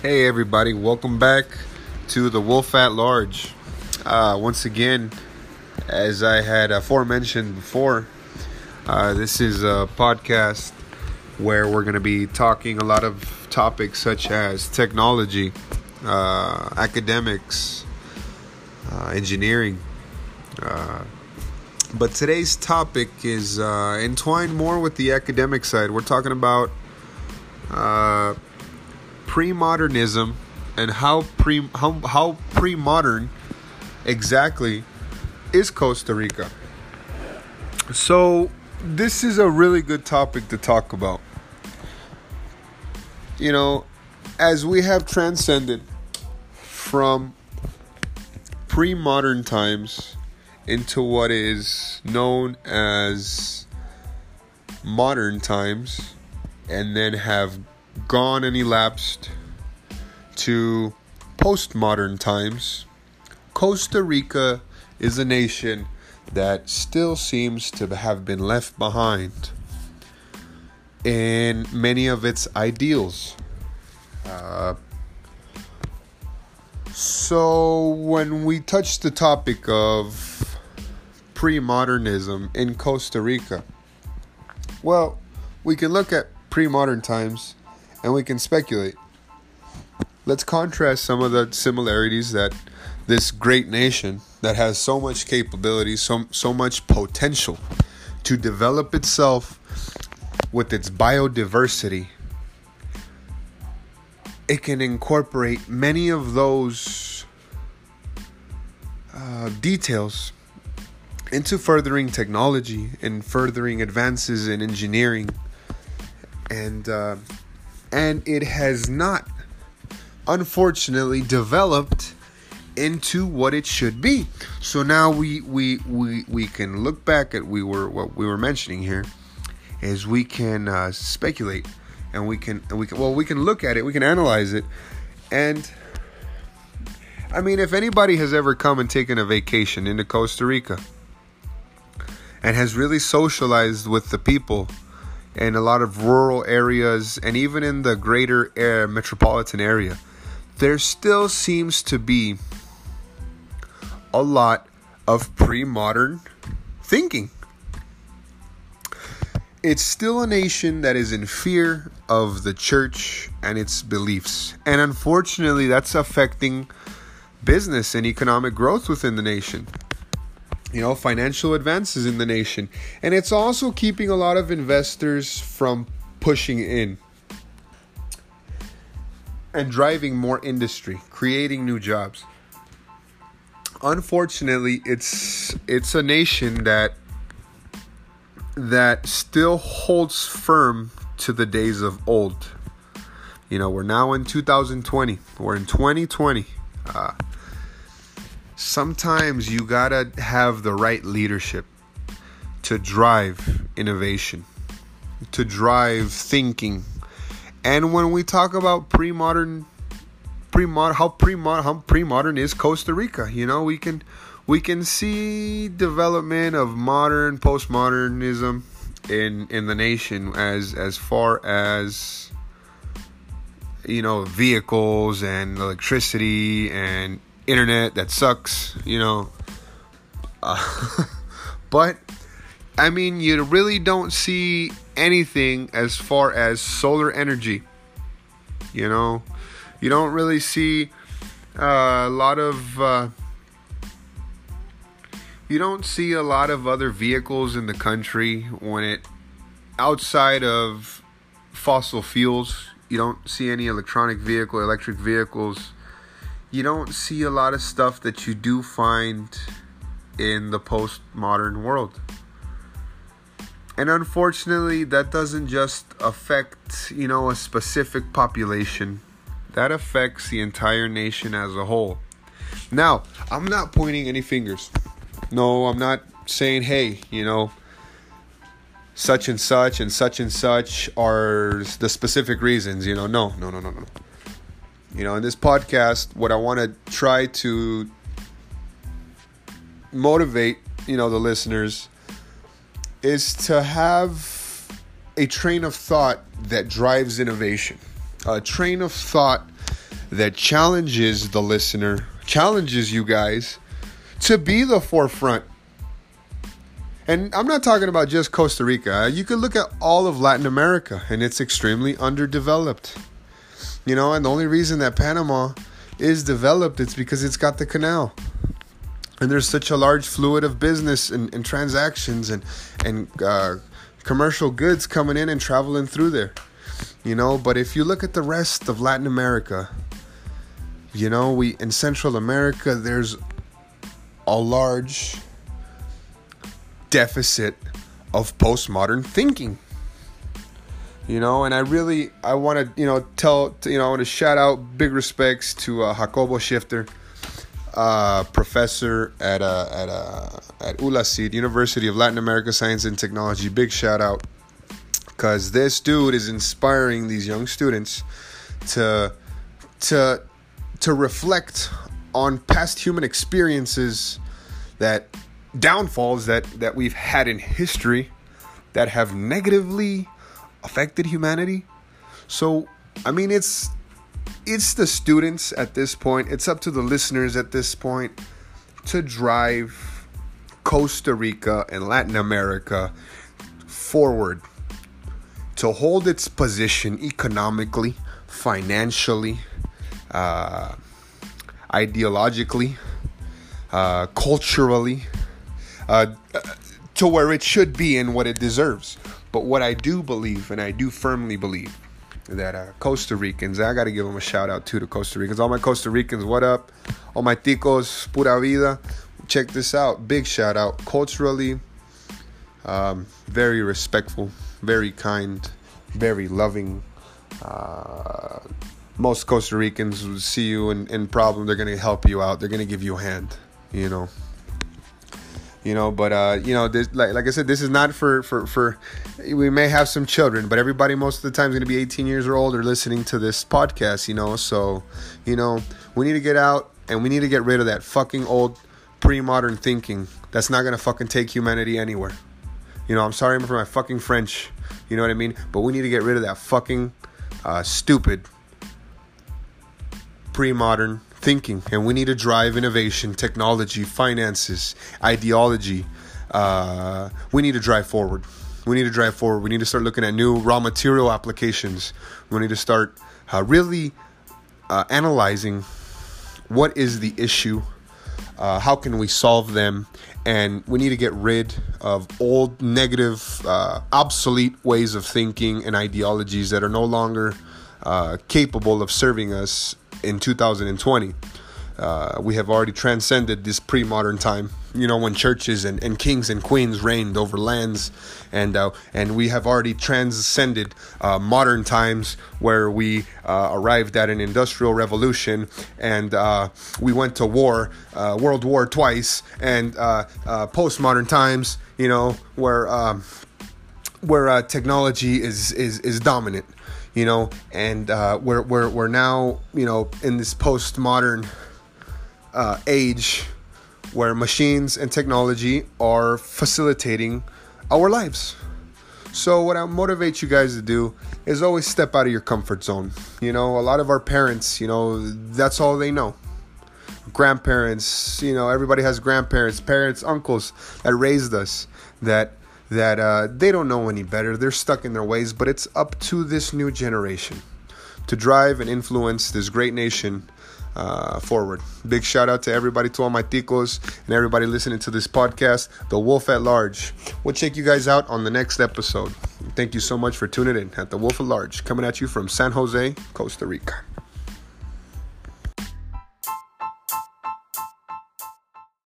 Hey, everybody, welcome back to the Wolf at Large. Uh, once again, as I had aforementioned before, uh, this is a podcast where we're going to be talking a lot of topics such as technology, uh, academics, uh, engineering. Uh, but today's topic is uh, entwined more with the academic side. We're talking about pre-modernism and how pre how, how pre-modern exactly is Costa Rica. So this is a really good topic to talk about. You know, as we have transcended from pre-modern times into what is known as modern times and then have gone and elapsed to postmodern times, Costa Rica is a nation that still seems to have been left behind in many of its ideals. Uh, so, when we touch the topic of pre modernism in Costa Rica, well, we can look at pre modern times and we can speculate. Let's contrast some of the similarities that this great nation that has so much capability, so, so much potential to develop itself with its biodiversity. It can incorporate many of those uh, details into furthering technology and furthering advances in engineering and uh, and it has not, unfortunately, developed into what it should be. So now we we we we can look back at we were what we were mentioning here is we can uh, speculate and we can and we can well we can look at it we can analyze it and I mean if anybody has ever come and taken a vacation into Costa Rica and has really socialized with the people in a lot of rural areas and even in the greater uh, metropolitan area, there still seems to be a lot of pre modern thinking. It's still a nation that is in fear of the church and its beliefs. And unfortunately, that's affecting business and economic growth within the nation you know, financial advances in the nation. And it's also keeping a lot of investors from pushing in and driving more industry, creating new jobs. Unfortunately, it's it's a nation that that still holds firm to the days of old. You know, we're now in 2020. We're in 2020. Uh, sometimes you gotta have the right leadership to drive innovation, to drive thinking. And when we talk about pre-modern, pre-modern, how pre-modern, how pre-modern is Costa Rica? You know, we can we can see development of modern postmodernism in in the nation as as far as you know vehicles and electricity and internet that sucks, you know. Uh, but I mean, you really don't see anything as far as solar energy. You know, you don't really see uh, a lot of. Uh, you don't see a lot of other vehicles in the country when it outside of fossil fuels. You don't see any electronic vehicle, electric vehicles you don't see a lot of stuff that you do find in the postmodern world. And unfortunately, that doesn't just affect, you know, a specific population. That affects the entire nation as a whole. Now, I'm not pointing any fingers. No, I'm not saying, hey, you know, such and such and such and such are the specific reasons, you know. No, no, no, no, no. You know, in this podcast, what I want to try to motivate, you know, the listeners is to have a train of thought that drives innovation. A train of thought that challenges the listener, challenges you guys to be the forefront. And I'm not talking about just Costa Rica. You could look at all of Latin America, and it's extremely underdeveloped. You know, and the only reason that Panama is developed it's because it's got the canal. And there's such a large fluid of business and, and transactions and and uh, commercial goods coming in and traveling through there you know? But if you look at the rest of latin america you know we in central america there's a large deficit of postmodern thinking you know and i really i want to you know tell you know i want to shout out big respects to uh, Jacobo Schifter uh, professor at uh, at uh, at ULACIT, University of Latin America Science and Technology. Big shout out, because this dude is inspiring these young students to to to reflect on past human experiences that downfalls that that we've had in history that have negatively affected humanity. So, I mean, it's it's the students at this point, it's up to the listeners at this point to drive Costa Rica and Latin America forward, to hold its position economically, financially, uh, ideologically, uh, culturally, uh, to where it should be and what it deserves. But what I do believe, and I do firmly believe, that uh, Costa Ricans, I got to give them a shout out too to Costa Ricans. All my Costa Ricans, what up? All my ticos, pura vida. Check this out. Big shout out. Culturally, um, very respectful, very kind, very loving. Uh, most Costa Ricans will see you in, in problem. They're going to help you out. They're going to give you a hand, you know you know but uh you know this like like i said this is not for for for we may have some children but everybody most of the time is going to be 18 years or older listening to this podcast you know? So you know we need to get out and we need to get rid of that fucking old pre-modern thinking that's not going to fucking take humanity anywhere. You know i'm sorry for my fucking french you know what i mean? But we need to get rid of that fucking uh, stupid pre-modern thinking, and we need to drive innovation, technology, finances, ideology. Uh, we need to drive forward. We need to drive forward. We need to start looking at new raw material applications. We need to start uh, really uh, analyzing what is the issue, uh, how can we solve them, and we need to get rid of old, negative, uh, obsolete ways of thinking and ideologies that are no longer uh, capable of serving us in 2020. Uh, we have already transcended this pre-modern time you know when churches and, and kings and queens reigned over lands and uh, and we have already transcended uh, modern times where we uh, arrived at an industrial revolution and uh, we went to war uh, world war twice and postmodern times you know where um, where technology is is is dominant you know, and uh, we're, we're, we're now, you know, in this postmodern uh, age where machines and technology are facilitating our lives. So, what I motivate you guys to do is always step out of your comfort zone. You know, a lot of our parents, you know, that's all they know. Grandparents, you know, everybody has grandparents, parents, uncles that raised us that that uh, they don't know any better. They're stuck in their ways, but it's up to this new generation to drive and influence this great nation uh, forward. Big shout out to everybody, to all my ticos, and everybody listening to this podcast, The Wolf at Large. We'll check you guys out on the next episode. Thank you so much for tuning in at The Wolf at Large, coming at you from San Jose, Costa Rica.